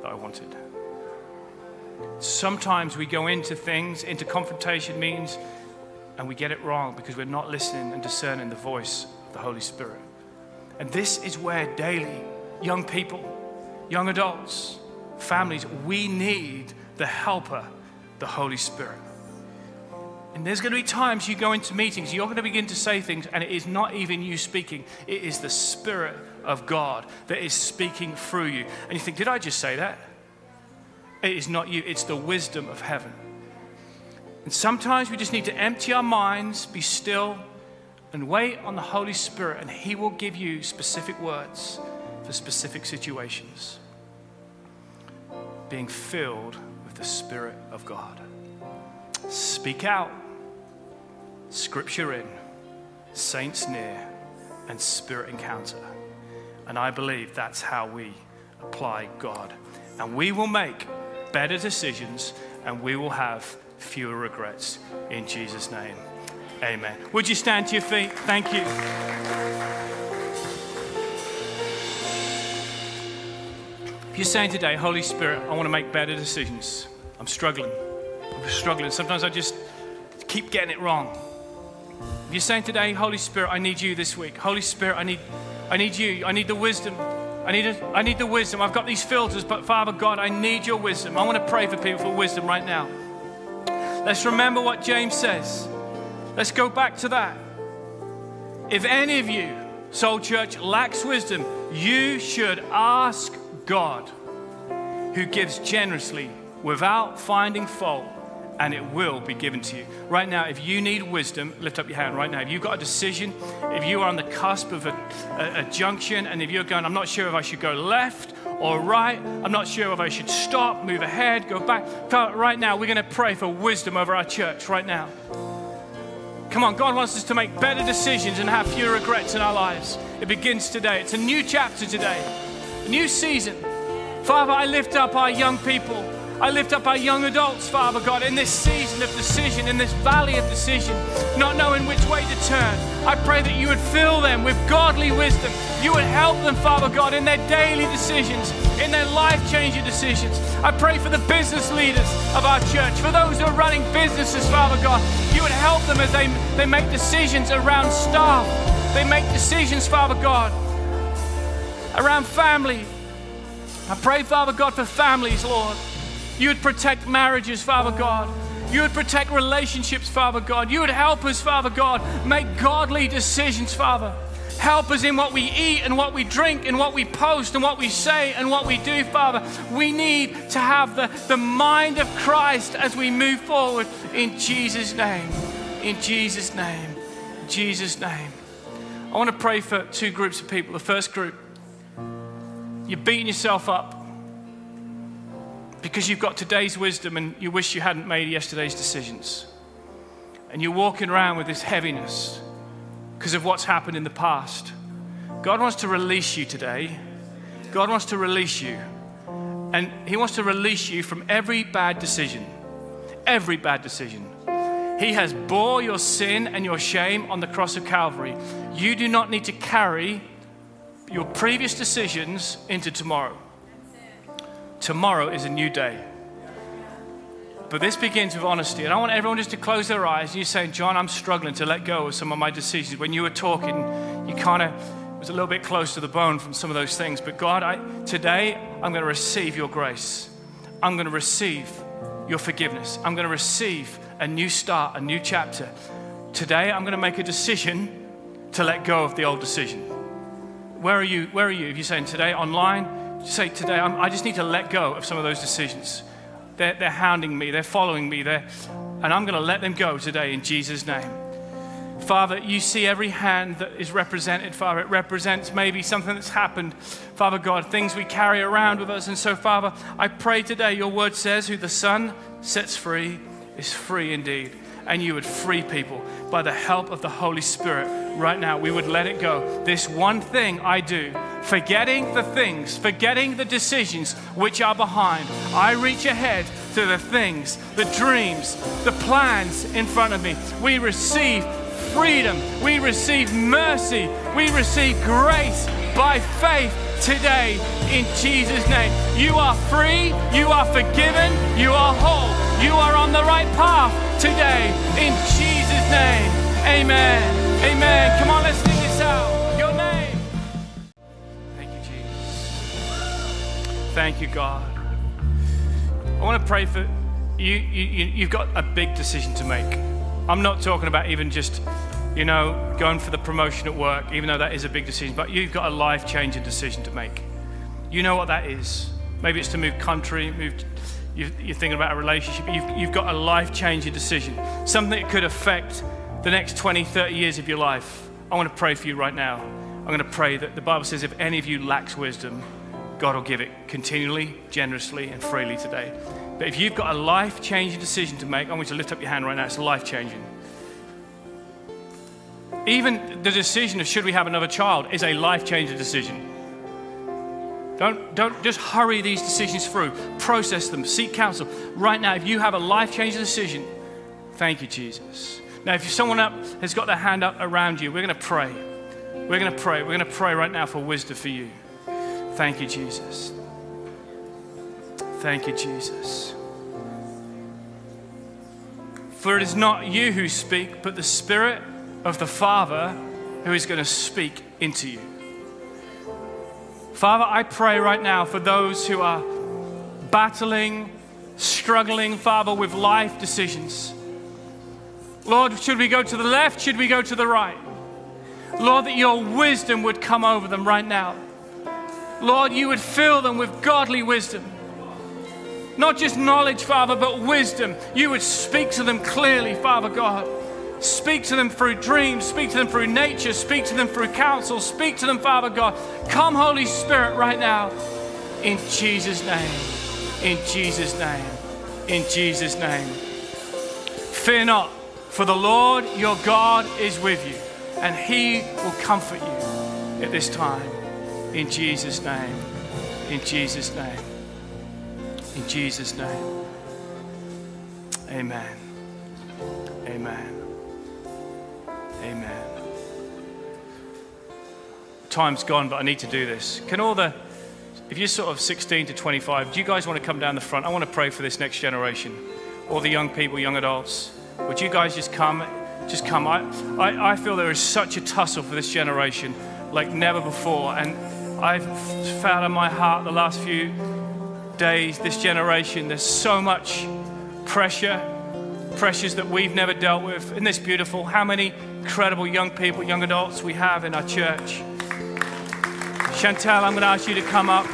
that I wanted. Sometimes we go into things, into confrontation meetings, and we get it wrong because we're not listening and discerning the voice of the Holy Spirit. And this is where daily, young people, young adults, families, we need the helper, the Holy Spirit. And there's going to be times you go into meetings, you're going to begin to say things, and it is not even you speaking, it is the Spirit of God that is speaking through you. And you think, did I just say that? It is not you, it's the wisdom of heaven. And sometimes we just need to empty our minds, be still, and wait on the Holy Spirit, and He will give you specific words for specific situations. Being filled with the Spirit of God. Speak out scripture in, saints near, and spirit encounter. And I believe that's how we apply God. And we will make better decisions and we will have fewer regrets. In Jesus' name, amen. Would you stand to your feet? Thank you. If you're saying today, Holy Spirit, I want to make better decisions, I'm struggling. I'm struggling. Sometimes I just keep getting it wrong. If you're saying today, Holy Spirit, I need you this week. Holy Spirit, I need, I need you. I need the wisdom. I need, a, I need the wisdom. I've got these filters, but Father God, I need your wisdom. I want to pray for people for wisdom right now. Let's remember what James says. Let's go back to that. If any of you, Soul Church, lacks wisdom, you should ask God, who gives generously without finding fault and it will be given to you. Right now, if you need wisdom, lift up your hand right now. If you've got a decision, if you are on the cusp of a, a, a, junction, and if you're going, I'm not sure if I should go left or right, I'm not sure if I should stop, move ahead, go back. Right now, we're going to pray for wisdom over our church right now. Come on, God wants us to make better decisions and have fewer regrets in our lives. It begins today. It's a new chapter today, a new season. Father, I lift up our young people. I lift up our young adults, Father God, in this season of decision, in this valley of decision, not knowing which way to turn. I pray that you would fill them with godly wisdom. You would help them, Father God, in their daily decisions, in their life changing decisions. I pray for the business leaders of our church, for those who are running businesses, Father God. You would help them as they, they make decisions around staff. They make decisions, Father God, around family. I pray, Father God, for families, Lord. You would protect marriages, Father God. You would protect relationships, Father God. You would help us, Father God, make godly decisions, Father. Help us in what we eat and what we drink and what we post and what we say and what we do, Father. We need to have the, the mind of Christ as we move forward in Jesus' name. In Jesus' name. In Jesus' name. I want to pray for two groups of people. The first group, you're beating yourself up because you've got today's wisdom and you wish you hadn't made yesterday's decisions. And you're walking around with this heaviness because of what's happened in the past. God wants to release you today. God wants to release you. And He wants to release you from every bad decision. Every bad decision. He has bore your sin and your shame on the cross of Calvary. You do not need to carry your previous decisions into tomorrow. Tomorrow is a new day. But this begins with honesty. And I want everyone just to close their eyes. And you're saying, Jon, I'm struggling to let go of some of my decisions. When you were talking, you kind of was a little bit close to the bone from some of those things. But God, I, today I'm going to receive your grace. I'm going to receive your forgiveness. I'm going to receive a new start, a new chapter. Today I'm going to make a decision to let go of the old decision. Where are you? Where are you? If you're saying today online, say today, I'm, i just need to let go of some of those decisions. They're, they're hounding me, they're following me, they're, and I'm going to let them go today in Jesus' name. Father, you see every hand that is represented, Father. It represents maybe something that's happened, Father God, things we carry around with us. And so, Father, I pray today, your word says, who the Son sets free is free indeed. And you would free people by the help of the Holy Spirit right now. We would let it go. This one thing I do, forgetting the things, forgetting the decisions which are behind, I reach ahead to the things, the dreams, the plans in front of me. We receive freedom, we receive mercy, we receive grace by faith today in Jesus' name. You are free, you are forgiven, you are whole, you are on the right path today in Jesus' name. Amen. Amen. Come on, let's sing this out. Your name. Thank you, Jesus. Thank you, God. I want to pray for you, you. You've got a big decision to make. I'm not talking about even just you know, going for the promotion at work, even though that is a big decision, but you've got a life changing decision to make. You know what that is. Maybe it's to move country, move, you're thinking about a relationship, you've, you've got a life changing decision, something that could affect the next 20, 30 years of your life. I want to pray for you right now. I'm going to pray that the Bible says if any of you lacks wisdom, God will give it continually, generously, and freely today. But if you've got a life changing decision to make, I want you to lift up your hand right now. It's life changing. Even the decision of should we have another child is a life changing decision. Don't, don't just hurry these decisions through. Process them. Seek counsel. Right now, if you have a life changing decision, thank you, Jesus. Now, if someone up has got their hand up around you, we're going to pray. We're going to pray. We're going to pray right now for wisdom for you. Thank you, Jesus. Thank you, Jesus. For it is not you who speak, but the Spirit of the Father who is going to speak into you. Father, I pray right now for those who are battling, struggling, Father, with life decisions. Lord, should we go to the left? Should we go to the right? Lord, that your wisdom would come over them right now. Lord, you would fill them with godly wisdom. Not just knowledge, Father, but wisdom. You would speak to them clearly, Father God. Speak to them through dreams, speak to them through nature, speak to them through counsel, speak to them, Father God. Come, Holy Spirit, right now. In Jesus' name. In Jesus' name. In Jesus' name. Fear not, for the Lord your God is with you, and he will comfort you at this time. In Jesus' name. In Jesus' name. In Jesus' name. Amen. Amen. Time's gone, but I need to do this. Can all the, if you're sort of 16 to 25, do you guys want to come down the front? I want to pray for this next generation. All the young people, young adults. Would you guys just come? Just come. I, I, I feel there is such a tussle for this generation like never before. And I've felt in my heart the last few days, this generation, there's so much pressure, pressures that we've never dealt with. Isn't this beautiful? How many incredible young people, young adults we have in our church. Chantel, I'm going to ask you to come up.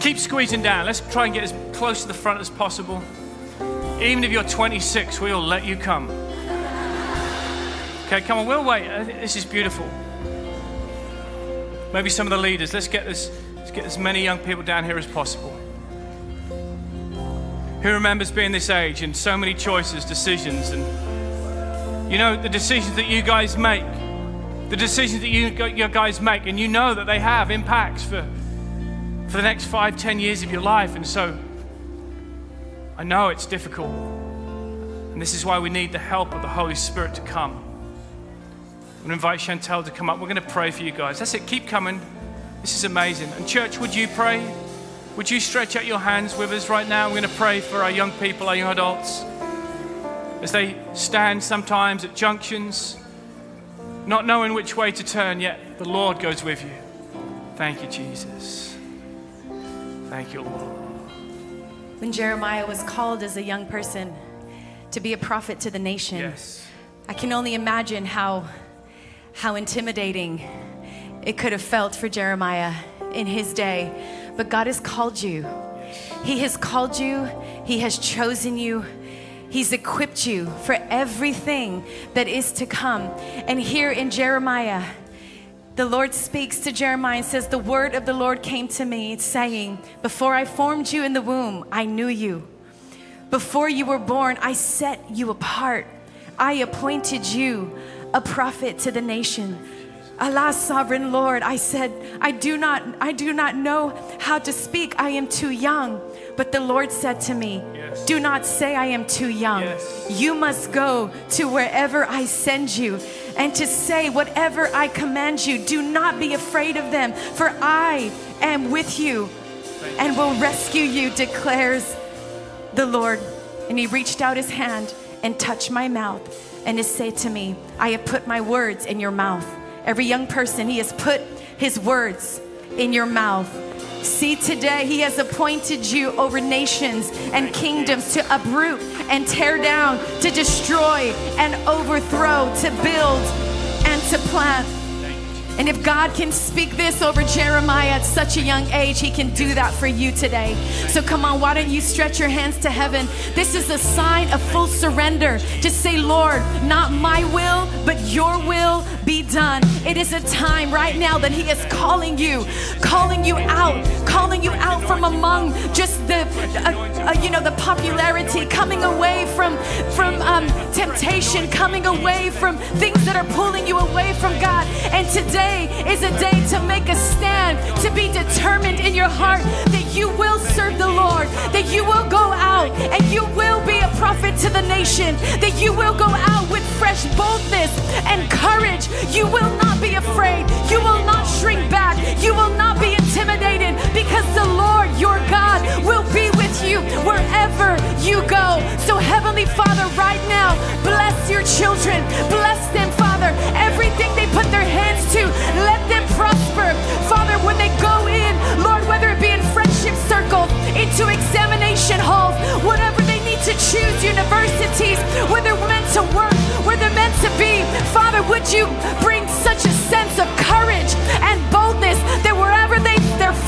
Keep squeezing down. Let's try and get as close to the front as possible. Even if you're 26, we'll let you come. Okay, come on, we'll wait. Uh, this is beautiful. Maybe some of the leaders. Let's get this. Let's get as many young people down here as possible. Who remembers being this age and so many choices, decisions, and you know, the decisions that you guys make the decisions that you, your guys make, and you know that they have impacts for, for the next five, ten years of your life. And so I know it's difficult. And this is why we need the help of the Holy Spirit to come. I'm going to invite Chantel to come up. We're going to pray for you guys. That's it. Keep coming. This is amazing. And, church, would you pray? Would you stretch out your hands with us right now? We're going to pray for our young people, our young adults, as they stand sometimes at junctions, not knowing which way to turn, yet the Lord goes with you. Thank you, Jesus. Thank you, Lord. When Jeremiah was called as a young person to be a prophet to the nation, Yes. I can only imagine how, how intimidating it could have felt for Jeremiah in his day. But God has called you. He has called you, He has chosen you. He's equipped you for everything that is to come. And here in Jeremiah, the Lord speaks to Jeremiah and says, The word of the Lord came to me, saying, Before I formed you in the womb, I knew you. Before you were born, I set you apart. I appointed you a prophet to the nation. Allah, sovereign Lord, I said, I do not, I do not know how to speak. I am too young. But the Lord said to me, Yes. Do not say I am too young. Yes. You must go to wherever I send you and to say whatever I command you. Do not be afraid of them, for I am with you and will rescue you, declares the Lord. And he reached out his hand and touched my mouth and has said to me, I have put my words in your mouth. Every young person, he has put his words in your mouth. See, today he has appointed you over nations and kingdoms to uproot and tear down, to destroy and overthrow, to build and to plant. And if God can speak this over Jeremiah at such a young age, he can do that for you today. So come on, why don't you stretch your hands to heaven? This is a sign of full surrender. Just say, Lord, not my will, but your will be done. It is a time right now that he is calling you, calling you out, calling you out from among just the, uh, uh, you know, the popularity, coming away from, from um, temptation, coming away from things that are pulling you away from God. And today is a day to make a stand, to be determined in your heart that you will serve the Lord, that you will go out and you will be a prophet to the nation, that you will go out with fresh boldness and courage. You will not be afraid. You will not shrink back. You will not be intimidated because the Lord, your God, will be with you wherever you go. So, Heavenly Father, right now, bless your children. Bless them, Father. Everything hands to, let them prosper. Father, when they go in, Lord, whether it be in friendship circles, into examination halls, whatever they need to choose, universities, where they're meant to work, where they're meant to be, Father, would you bring such a sense of courage and boldness that wherever they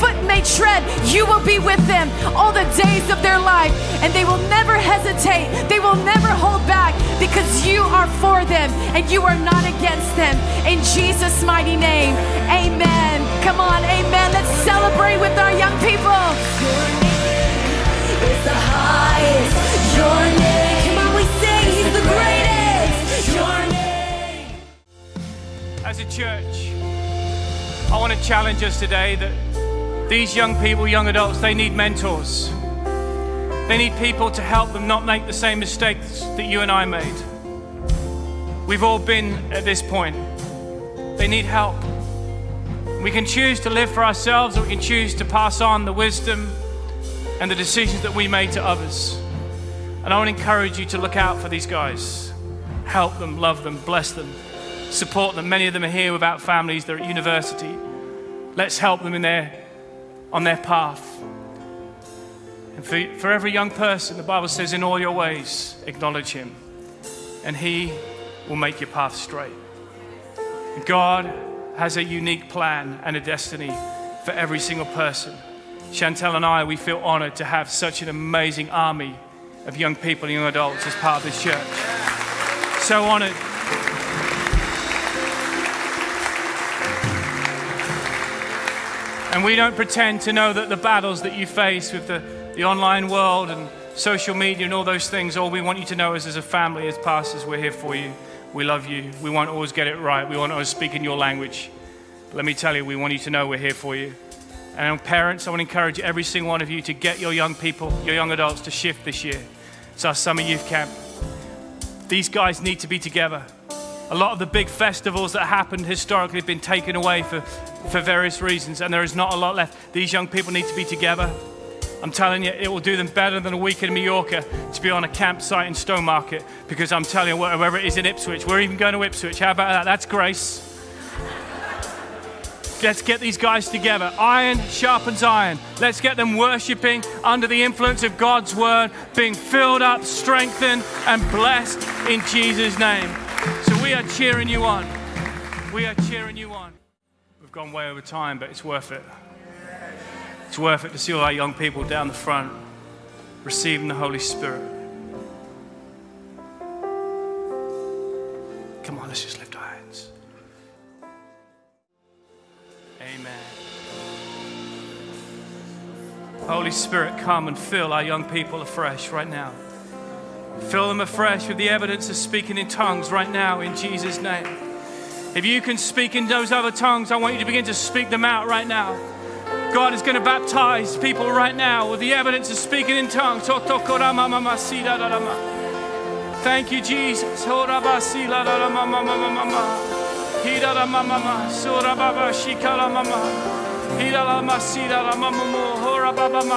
foot may tread, you will be with them all the days of their life, and they will never hesitate. They will never hold back because you are for them and you are not against them. In Jesus' mighty name, amen. Come on, amen. Let's celebrate with our young people. Your name is the highest. Your name. Come on, we sing. He's the greatest. Your name. As a church, I want to challenge us today that these young people, young adults, they need mentors. They need people to help them not make the same mistakes that you and I made. We've all been at this point. They need help. We can choose to live for ourselves or we can choose to pass on the wisdom and the decisions that we made to others. And I want to encourage you to look out for these guys. Help them, love them, bless them, support them. Many of them are here without families, they're at university. Let's help them in their, on their path. And for, for every young person, the Bible says, in all your ways, acknowledge Him, and He will make your path straight. God has a unique plan and a destiny for every single person. Chantel and I, we feel honored to have such an amazing army of young people and young adults as part of this church. So honored. And we don't pretend to know that the battles that you face with the, the online world and social media and all those things, all we want you to know is as a family, as pastors, we're here for you. We love you. We won't always get it right. We won't always speak in your language. But let me tell you, we want you to know we're here for you. And parents, I want to encourage every single one of you to get your young people, your young adults to shift this year. It's our summer youth camp. These guys need to be together. A lot of the big festivals that happened historically have been taken away for, for various reasons, and there is not a lot left. These young people need to be together. I'm telling you, it will do them better than a week in Mallorca to be on a campsite in Stowmarket because I'm telling you, wherever it is in Ipswich, we're even going to Ipswich. How about that? That's grace. Let's get these guys together. Iron sharpens iron. Let's get them worshiping under the influence of God's word, being filled up, strengthened, and blessed in Jesus' name. So we are cheering you on. We are cheering you on. We've gone way over time, but it's worth it. It's worth it to see all our young people down the front receiving the Holy Spirit. Come on, let's just lift our hands. Amen. Holy Spirit, come and fill our young people afresh right now. Fill them afresh with the evidence of speaking in tongues right now in Jesus' name. If you can speak in those other tongues, I want you to begin to speak them out right now. God is going to baptize people right now with the evidence of speaking in tongues. Thank you, Jesus.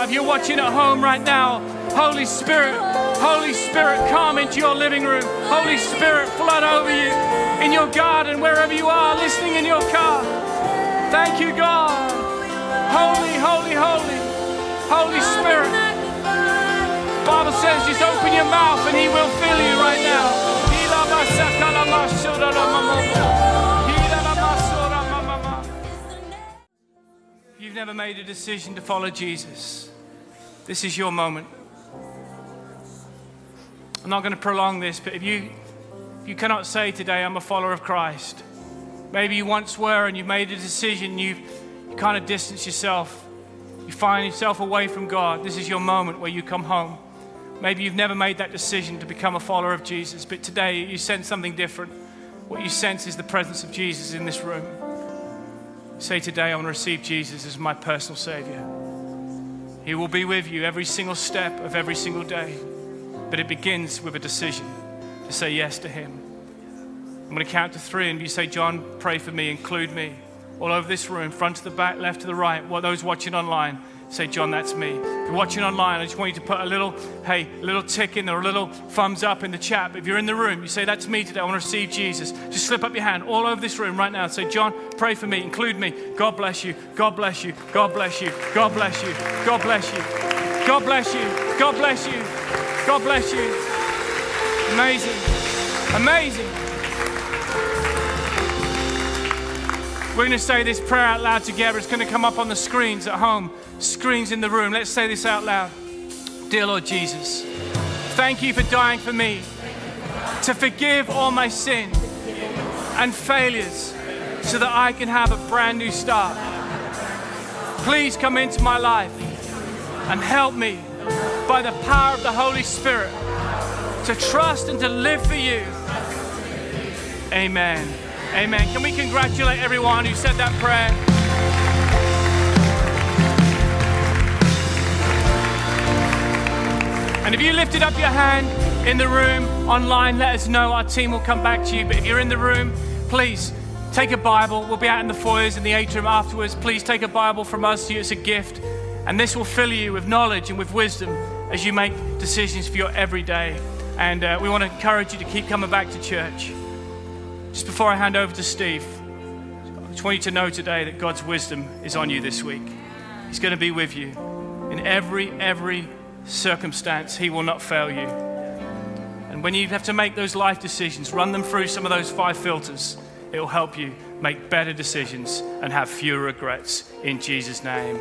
If you're watching at home right now, Holy Spirit, Holy Spirit, come into your living room. Holy Spirit, flood over you in your garden, wherever you are, listening in your car. Thank you, God. Holy, holy, holy, Holy Spirit. Bible says, just open your mouth and He will fill you right now. If you've never made a decision to follow Jesus, this is your moment. I'm not going to prolong this, but if you, if you cannot say today, I'm a follower of Christ, maybe you once were and you've made a decision, you've you kind of distance yourself, you find yourself away from God, this is your moment where you come home. Maybe you've never made that decision to become a follower of Jesus, but today you sense something different. What you sense is the presence of Jesus in this room. Say today, I want to receive Jesus as my personal Savior. He will be with you every single step of every single day, but it begins with a decision to say yes to Him. I'm going to count to three, and you say, Jon, pray for me, include me all over this room, front to the back, left to the right. What those watching online, say, Jon, that's me. If you're watching online, I just want you to put a little, hey, a little tick in there, a little thumbs up in the chat. But if you're in the room, you say, that's me today. I want to receive Jesus. Just slip up your hand all over this room right now. Say, Jon, pray for me, include me. God bless you. God bless you. God bless you. God bless you. God bless you. God bless you. God bless you. God bless you. Amazing. Amazing. We're going to say this prayer out loud together. It's going to come up on the screens at home, screens in the room. Let's say this out loud. Dear Lord Jesus, thank you for dying for me to forgive all my sin and failures so that I can have a brand new start. Please come into my life and help me by the power of the Holy Spirit to trust and to live for you. Amen. Amen. Can we congratulate everyone who said that prayer? And if you lifted up your hand in the room, online, let us know. Our team will come back to you. But if you're in the room, please take a Bible. We'll be out in the foyers in the atrium afterwards. Please take a Bible from us. It's a gift. And this will fill you with knowledge and with wisdom as you make decisions for your everyday. And uh, we want to encourage you to keep coming back to church. Just before I hand over to Steve, I just want you to know today that God's wisdom is on you this week. He's going to be with you in every, every circumstance. He will not fail you. And when you have to make those life decisions, run them through some of those five filters. It will help you make better decisions and have fewer regrets. In Jesus' name,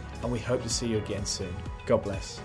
and we hope to see you again soon. God bless.